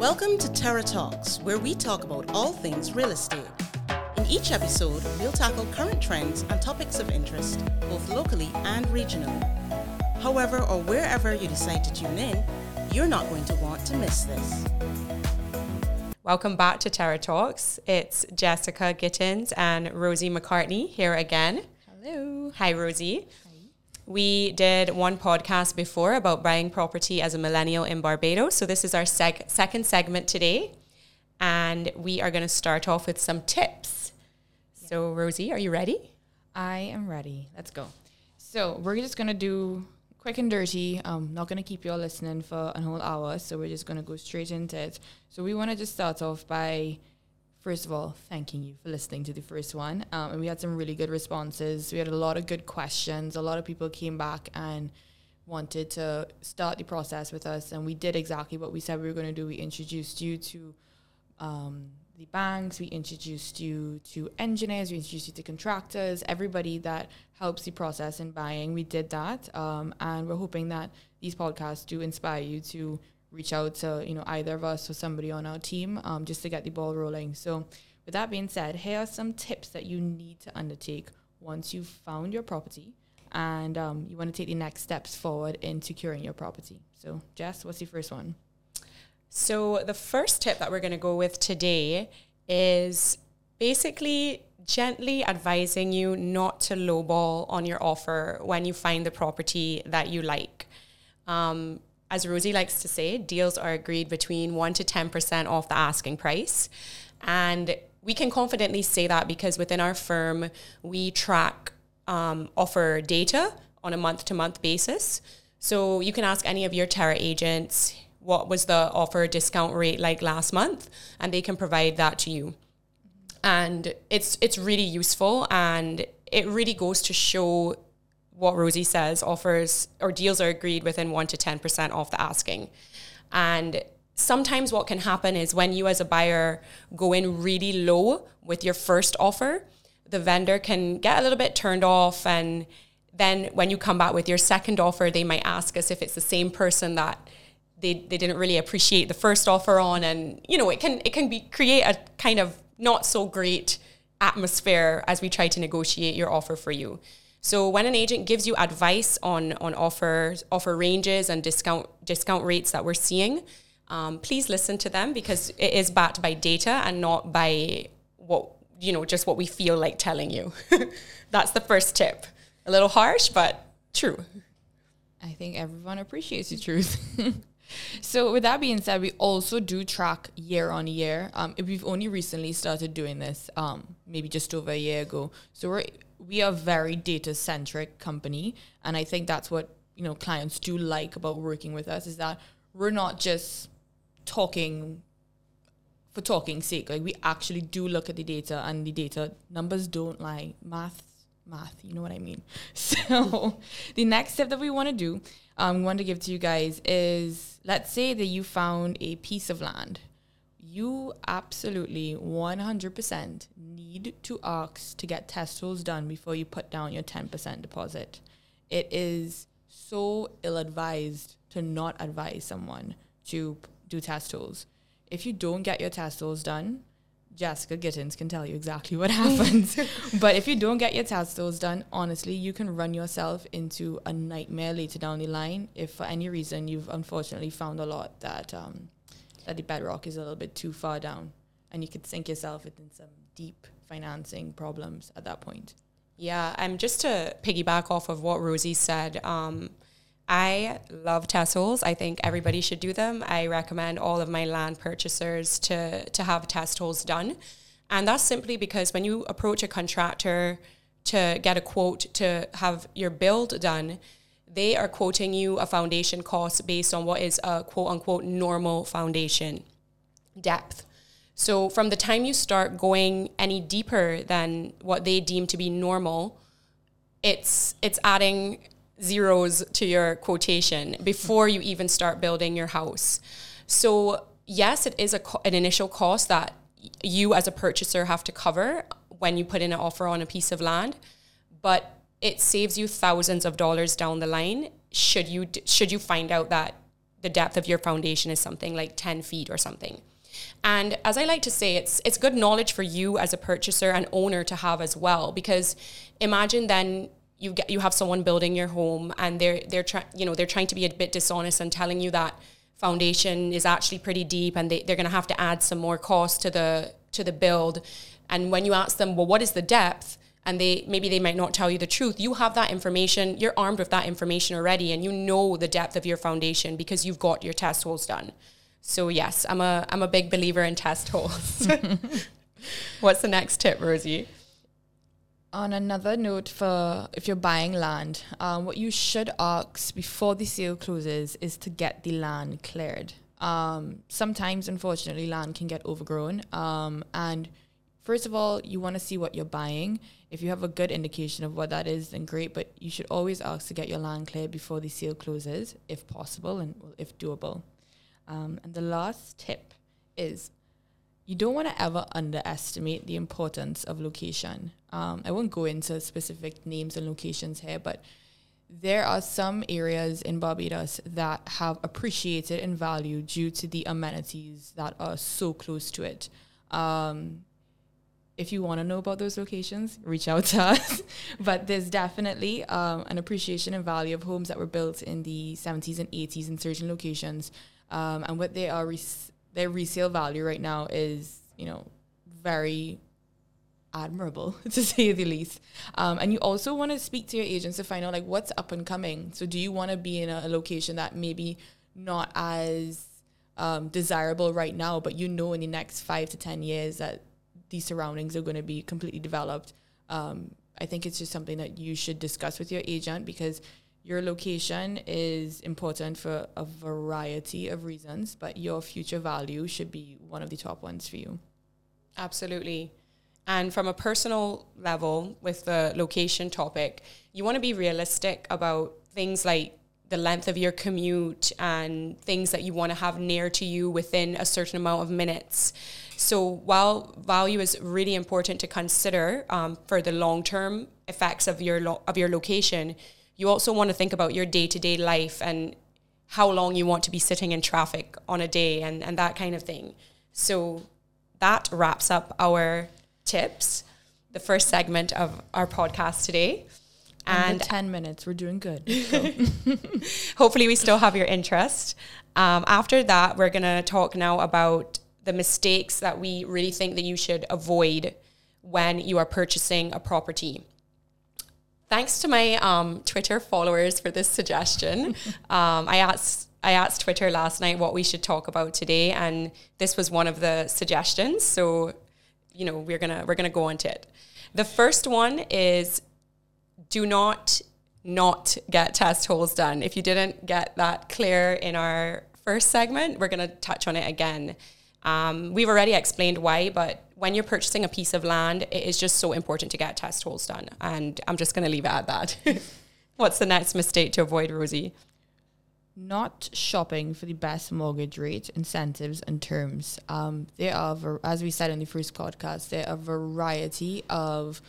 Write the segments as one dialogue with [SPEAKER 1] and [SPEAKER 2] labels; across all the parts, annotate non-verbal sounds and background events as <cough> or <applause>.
[SPEAKER 1] Welcome to Terra Talks, where we talk about all things real estate. In each episode, we'll tackle current trends and topics of interest, both locally and regionally. However, or wherever you decide to tune in, you're not going to want to miss this.
[SPEAKER 2] Welcome back to Terra Talks. It's Jessica Gittins and Rosie McCartney here again.
[SPEAKER 3] Hello.
[SPEAKER 2] Hi, Rosie. We did one podcast before about buying property as a millennial in Barbados. So, this is our seg- second segment today. And we are going to start off with some tips. So, Rosie, are you ready?
[SPEAKER 3] I am ready. Let's go. So, we're just going to do quick and dirty. I'm not going to keep you all listening for a whole hour. So, we're just going to go straight into it. So, we want to just start off by first of all, thanking you for listening to the first one. Um, and we had some really good responses. We had a lot of good questions. A lot of people came back and wanted to start the process with us. And we did exactly what we said we were going to do. We introduced you to um, the banks, we introduced you to engineers, we introduced you to contractors, everybody that helps the process in buying. We did that. Um, and we're hoping that these podcasts do inspire you to reach out to you know either of us or somebody on our team um, just to get the ball rolling. So with that being said, here are some tips that you need to undertake once you've found your property and um, you want to take the next steps forward in securing your property. So Jess, what's the first one?
[SPEAKER 2] So the first tip that we're going to go with today is basically gently advising you not to lowball on your offer when you find the property that you like. Um, as Rosie likes to say, deals are agreed between 1 to 10% off the asking price. And we can confidently say that because within our firm, we track um, offer data on a month to month basis. So you can ask any of your Terra agents what was the offer discount rate like last month, and they can provide that to you. And it's it's really useful, and it really goes to show what Rosie says, offers or deals are agreed within 1 to 10% off the asking. And sometimes what can happen is when you as a buyer go in really low with your first offer, the vendor can get a little bit turned off and then when you come back with your second offer, they might ask us if it's the same person that they, they didn't really appreciate the first offer on and you know it can it can be create a kind of not so great atmosphere as we try to negotiate your offer for you. So when an agent gives you advice on on offers, offer ranges and discount discount rates that we're seeing, um, please listen to them because it is backed by data and not by what you know just what we feel like telling you. <laughs> That's the first tip. A little harsh, but true.
[SPEAKER 3] I think everyone appreciates the truth. <laughs> so with that being said, we also do track year on year. Um, we've only recently started doing this, um, maybe just over a year ago. So we're we are a very data centric company, and I think that's what you know clients do like about working with us is that we're not just talking for talking sake. Like we actually do look at the data, and the data numbers don't lie. Math, math. You know what I mean. <laughs> So the next step that we want to do, um, want to give to you guys is let's say that you found a piece of land you absolutely 100% need to ask to get test holes done before you put down your 10% deposit. It is so ill advised to not advise someone to do test holes. If you don't get your test holes done, Jessica Gittins can tell you exactly what <laughs> happens. but if you don't get your test holes done, honestly, you can run yourself into a nightmare later down the line if for any reason you've unfortunately found a lot that um, that the bedrock is a little bit too far down and you could sink yourself within some deep financing problems at that point.
[SPEAKER 2] Yeah, I'm just to piggyback off of what Rosie said. Um, I love test holes. I think everybody should do them. I recommend all of my land purchasers to to have test holes done, and that's simply because when you approach a contractor to get a quote to have your build done, they are quoting you a foundation cost based on what is a quote unquote normal foundation depth. So from the time you start going any deeper than what they deem to be normal, it's it's adding zeros to your quotation before you even start building your house. So yes, it is a, an initial cost that you as a purchaser have to cover when you put in an offer on a piece of land, but it saves you thousands of dollars down the line should you should you find out that the depth of your foundation is something like 10 feet or something. And as I like to say, it's it's good knowledge for you as a purchaser and owner to have as well. Because imagine then you get you have someone building your home and they're they're trying you know they're trying to be a bit dishonest and telling you that foundation is actually pretty deep and they, they're going to have to add some more cost to the to the build and when you ask them well what is the depth and they maybe they might not tell you the truth you have that information you're armed with that information already and you know the depth of your foundation because you've got your test holes done so yes i'm a i'm a big believer in test holes <laughs> what's the next tip rosie
[SPEAKER 3] on another note, for if you're buying land, um, what you should ask before the sale closes is to get the land cleared. Um, sometimes, unfortunately, land can get overgrown. Um, and first of all, you want to see what you're buying. If you have a good indication of what that is, then great. But you should always ask to get your land cleared before the sale closes, if possible and if doable. Um, and the last tip is you don't want to ever underestimate the importance of location. Um, I won't go into specific names and locations here, but there are some areas in Barbados that have appreciated in value due to the amenities that are so close to it. Um, if you want to know about those locations, reach out to <laughs> us. but there's definitely um, an appreciation and value of homes that were built in the 70s and 80s in certain locations. Um, and what they are res- their resale value right now is, you know, very admirable <laughs> to say the least. Um, and you also want to speak to your agents to find out like what's up and coming. So do you want to be in a, a location that maybe not as um, desirable right now, but you know in the next five to ten years that these surroundings are going to be completely developed. Um, I think it's just something that you should discuss with your agent because your location is important for a variety of reasons, but your future value should be one of the top ones for you.
[SPEAKER 2] Absolutely. And from a personal level, with the location topic, you want to be realistic about things like the length of your commute and things that you want to have near to you within a certain amount of minutes. So while value is really important to consider um, for the long term effects of your lo- of your location, you also want to think about your day to day life and how long you want to be sitting in traffic on a day and, and that kind of thing. So that wraps up our tips, the first segment of our podcast today.
[SPEAKER 3] And, 10 minutes, we're doing good. <laughs>
[SPEAKER 2] hopefully, we still have your interest. Um, after that, we're going to talk now about the mistakes that we really think that you should avoid when you are purchasing a property. Thanks to my um, Twitter followers for this suggestion. <laughs> um, I asked I asked Twitter last night what we should talk about today, and this was one of the suggestions. So, you know, we're gonna we're gonna go into it. The first one is do not not get test holes done. If you didn't get that clear in our first segment, we're gonna touch on it again. Um, we've already explained why, but when you're purchasing a piece of land, it is just so important to get test holes done. And I'm just going to leave it at that. <laughs> What's the next mistake to avoid, Rosie?
[SPEAKER 3] Not shopping for the best mortgage rate, incentives, and terms. Um, there are, as we said in the first podcast, there are a variety of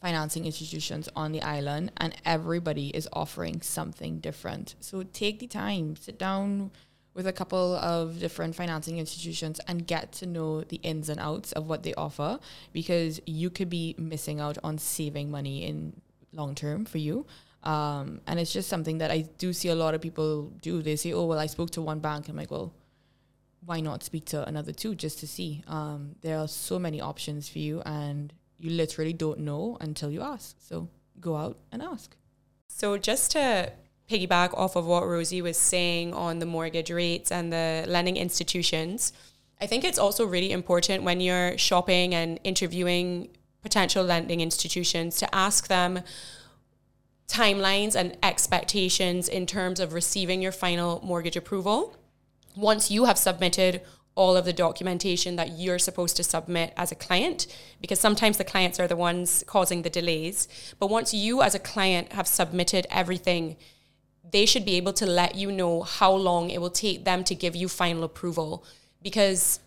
[SPEAKER 3] financing institutions on the island, and everybody is offering something different. So take the time, sit down with a couple of different financing institutions and get to know the ins and outs of what they offer because you could be missing out on saving money in long term for you. Um, and it's just something that I do see a lot of people do. They say, oh, well, I spoke to one bank. I'm like, well, why not speak to another two just to see? Um, there are so many options for you, and you literally don't know until you ask. So go out and ask.
[SPEAKER 2] So just to piggyback off of what Rosie was saying on the mortgage rates and the lending institutions, I think it's also really important when you're shopping and interviewing potential lending institutions to ask them timelines and expectations in terms of receiving your final mortgage approval. Once you have submitted all of the documentation that you're supposed to submit as a client, because sometimes the clients are the ones causing the delays. But once you, as a client, have submitted everything, they should be able to let you know how long it will take them to give you final approval because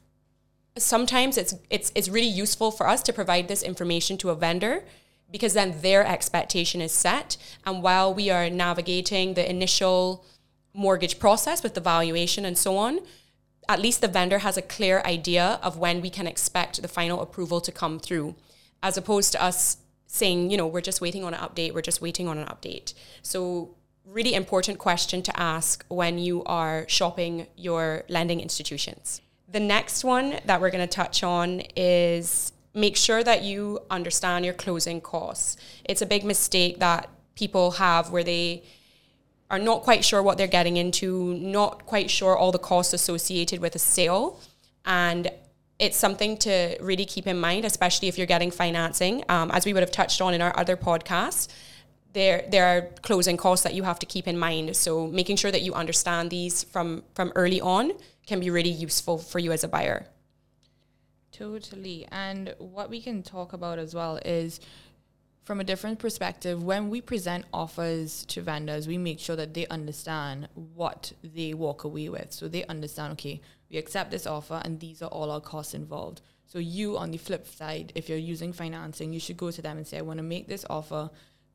[SPEAKER 2] sometimes it's it's it's really useful for us to provide this information to a vendor because then their expectation is set and while we are navigating the initial mortgage process with the valuation and so on, at least the vendor has a clear idea of when we can expect the final approval to come through, as opposed to us saying, you know, we're just waiting on an update, we're just waiting on an update. So, really important question to ask when you are shopping your lending institutions. The next one that we're going to touch on is make sure that you understand your closing costs. It's a big mistake that people have where they are not quite sure what they're getting into, not quite sure all the costs associated with a sale. And it's something to really keep in mind, especially if you're getting financing. Um, as we would have touched on in our other podcasts, there there are closing costs that you have to keep in mind. So making sure that you understand these from from early on can be really useful for you as a buyer.
[SPEAKER 3] Totally. And what we can talk about as well is from a different perspective, when we present offers to vendors, we make sure that they understand what they walk away with. So they understand, okay, we accept this offer and these are all our costs involved. So you on the flip side, if you're using financing, you should go to them and say, I want to make this offer.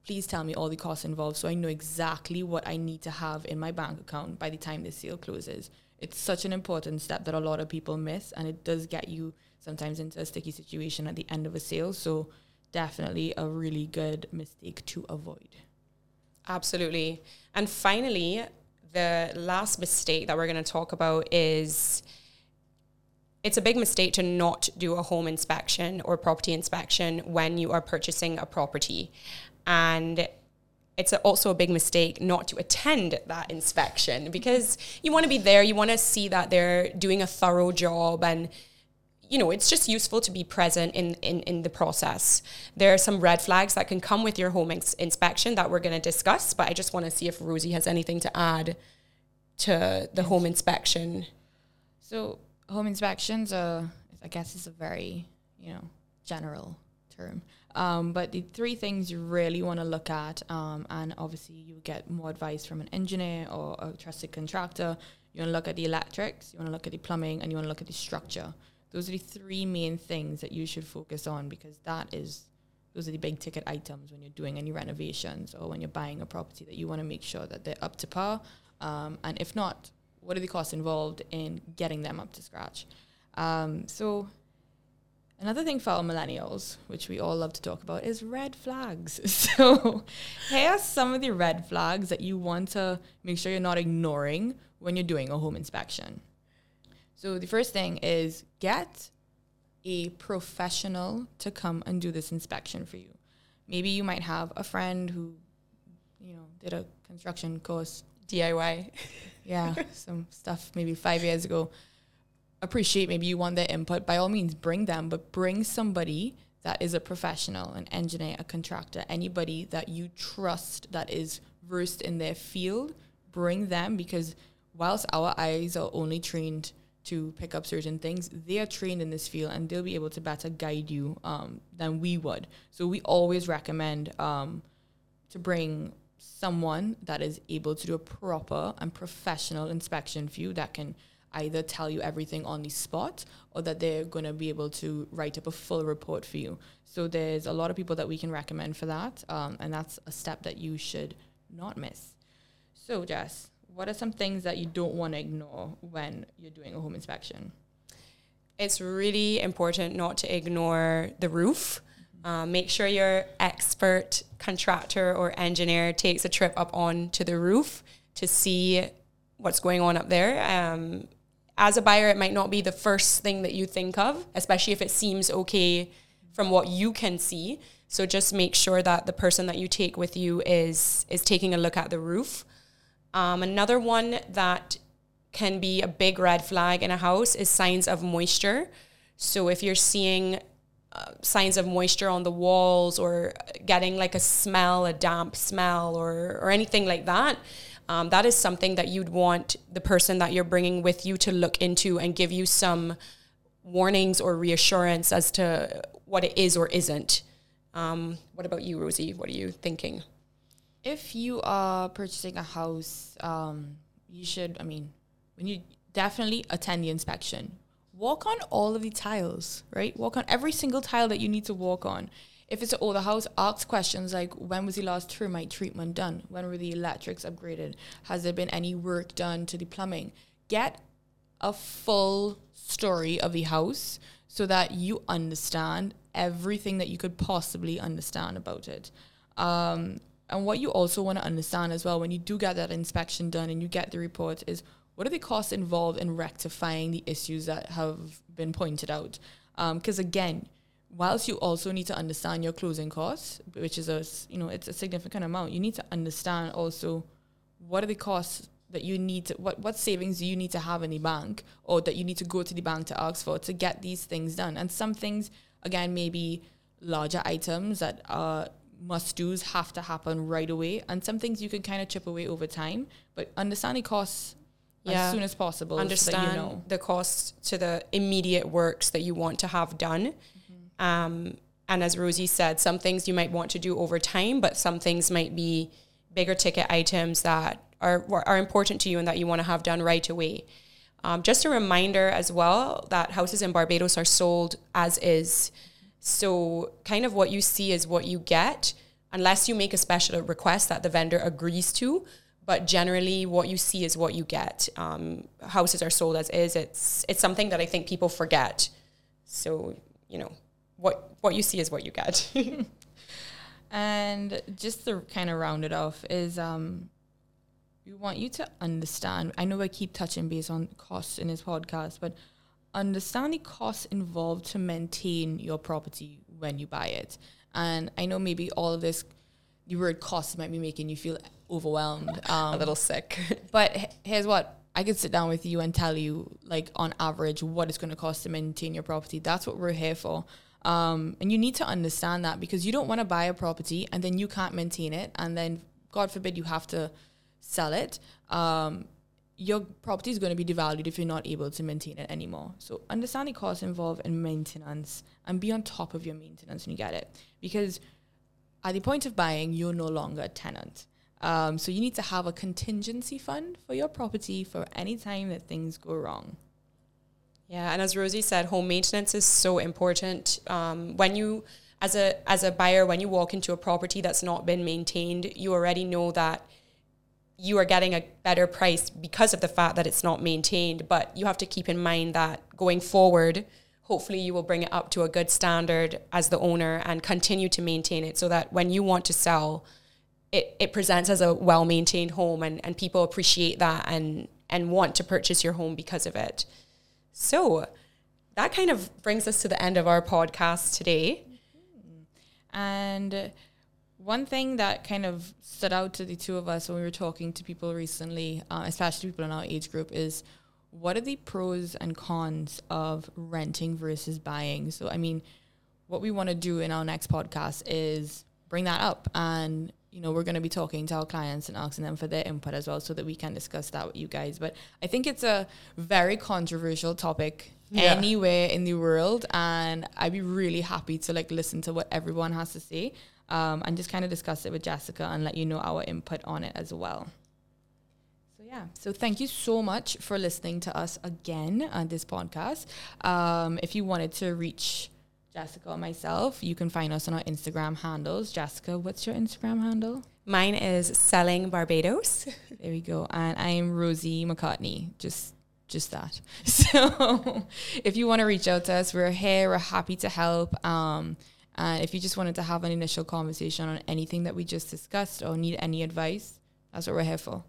[SPEAKER 3] Please tell me all the costs involved so I know exactly what I need to have in my bank account by the time the sale closes. It's such an important step that a lot of people miss and it does get you sometimes into a sticky situation at the end of a sale. So definitely a really good mistake to avoid.
[SPEAKER 2] Absolutely. And finally, the last mistake that we're going to talk about is it's a big mistake to not do a home inspection or property inspection when you are purchasing a property. And it's also a big mistake not to attend that inspection because you want to be there, you want to see that they're doing a thorough job and you know, it's just useful to be present in, in, in the process. There are some red flags that can come with your home ins- inspection that we're going to discuss, but I just want to see if Rosie has anything to add to the home inspection.
[SPEAKER 3] So, home inspections, uh, I guess, is a very, you know, general term. Um, but the three things you really want to look at, um, and obviously you get more advice from an engineer or a trusted contractor. You want to look at the electrics, you want to look at the plumbing, and you want to look at the structure. Those are the three main things that you should focus on because that is those are the big ticket items when you're doing any renovations or when you're buying a property that you want to make sure that they're up to par. Um, and if not, what are the costs involved in getting them up to scratch? Um, so Another thing for our millennials, which we all love to talk about, is red flags. <laughs> So, here are some of the red flags that you want to make sure you're not ignoring when you're doing a home inspection. So the first thing is get a professional to come and do this inspection for you. Maybe you might have a friend who, you know, did a construction course
[SPEAKER 2] DIY. <laughs>
[SPEAKER 3] yeah, some stuff maybe five years ago. Appreciate maybe you want their input. By all means, bring them, but bring somebody that is a professional, an engineer, a contractor, anybody that you trust that is versed in their field. Bring them because whilst our eyes are only trained to pick up certain things, they are trained in this field and they'll be able to better guide you um, than we would. So we always recommend um, to bring someone that is able to do a proper and professional inspection for you that can either tell you everything on the spot or that they're going to be able to write up a full report for you. So there's a lot of people that we can recommend for that, um, and that's a step that you should not miss. So, Jess, what are some things that you don't want to ignore when you're doing a home inspection?
[SPEAKER 2] It's really important not to ignore the roof. Um, make sure your expert contractor or engineer takes a trip up on to the roof to see what's going on up there. Um, as a buyer, it might not be the first thing that you think of, especially if it seems okay from what you can see. So just make sure that the person that you take with you is is taking a look at the roof. Um, another one that can be a big red flag in a house is signs of moisture. So if you're seeing uh, signs of moisture on the walls or getting like a smell, a damp smell, or or anything like that, um, that is something that you'd want the person that you're bringing with you to look into and give you some warnings or reassurance as to what it is or isn't. Um, what about you, Rosie? What are you thinking?
[SPEAKER 3] If you are purchasing a house, um, you should, I mean, when you definitely attend the inspection, walk on all of the tiles, right? Walk on every single tile that you need to walk on. If it's an older house, ask questions like when was the last termite treatment done? When were the electrics upgraded? Has there been any work done to the plumbing? Get a full story of the house so that you understand everything that you could possibly understand about it. Um, and what you also want to understand as well when you do get that inspection done and you get the report is what are the costs involved in rectifying the issues that have been pointed out? Because um, again, whilst you also need to understand your closing costs, which is a you know it's a significant amount, you need to understand also what are the costs that you need to what what savings do you need to have in the bank or that you need to go to the bank to ask for to get these things done. And some things again maybe larger items that are must do's have to happen right away and some things you can kind of chip away over time but understanding costs yeah. as soon as possible
[SPEAKER 2] understand
[SPEAKER 3] so you know.
[SPEAKER 2] the costs to the immediate works that you want to have done um, and as Rosie said, some things you might want to do over time, but some things might be bigger ticket items that are are important to you and that you want to have done right away. Um, just a reminder as well that houses in Barbados are sold as is. So, kind of what you see is what you get, unless you make a special request that the vendor agrees to. But generally, what you see is what you get. Um, houses are sold as is. It's it's something that I think people forget. So, you know, what what you see is what you get. <laughs>
[SPEAKER 3] and just to kind of round it off is um we want you to understand I know I keep touching base on costs in this podcast, but understand the costs involved to maintain your property when you buy it. And I know maybe all of this the word cost might be making you feel overwhelmed.
[SPEAKER 2] Um, <laughs> a little sick. <laughs>
[SPEAKER 3] but here's what I could sit down with you and tell you, like, on average, what it's going to cost to maintain your property. That's what we're here for. Um, and you need to understand that because you don't want to buy a property and then you can't maintain it, and then God forbid you have to sell it. Um, your property is going to be devalued if you're not able to maintain it anymore. So understand the costs involved in maintenance and be on top of your maintenance when you get it. Because at the point of buying, you're no longer a tenant. Um, so you need to have a contingency fund for your property for any time that things go wrong.
[SPEAKER 2] Yeah, and as Rosie said, home maintenance is so important. Um, when you, as a as a buyer, when you walk into a property that's not been maintained, you already know that you are getting a better price because of the fact that it's not maintained. But you have to keep in mind that going forward, hopefully you will bring it up to a good standard as the owner and continue to maintain it so that when you want to sell, it, it presents as a well maintained home and, and people appreciate that and and want to purchase your home because of it. So that kind of brings us to the end of our podcast today.
[SPEAKER 3] And one thing that kind of stood out to the two of us when we were talking to people recently, uh, especially people in our age group, is what are the pros and cons of renting versus buying? So, I mean, what we want to do in our next podcast is bring that up and you know, we're going to be talking to our clients and asking them for their input as well so that we can discuss that with you guys. But I think it's a very controversial topic yeah. anywhere in the world. And I'd be really happy to like listen to what everyone has to say um, and just kind of discuss it with Jessica and let you know our input on it as well. So yeah, so thank you so much for listening to us again on this podcast. Um, if you wanted to reach Jessica or myself, you can find us on our Instagram handles. Jessica, what's your Instagram handle?
[SPEAKER 2] Mine is Selling Barbados. <laughs>
[SPEAKER 3] there we go. And I'm Rosie McCartney. Just just that. <laughs> So if you want to reach out to us, we're here. We're happy to help. Um, and if you just wanted to have an initial conversation on anything that we just discussed or need any advice, that's what we're here for.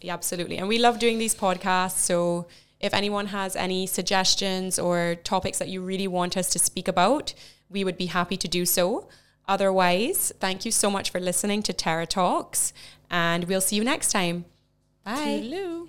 [SPEAKER 2] Yeah, absolutely. And we love doing these podcasts. So if anyone has any suggestions or topics that you really want us to speak about, we would be happy to do so. Otherwise, thank you so much for listening to Terra Talks, and we'll see you next time. Bye.
[SPEAKER 3] Toodaloo.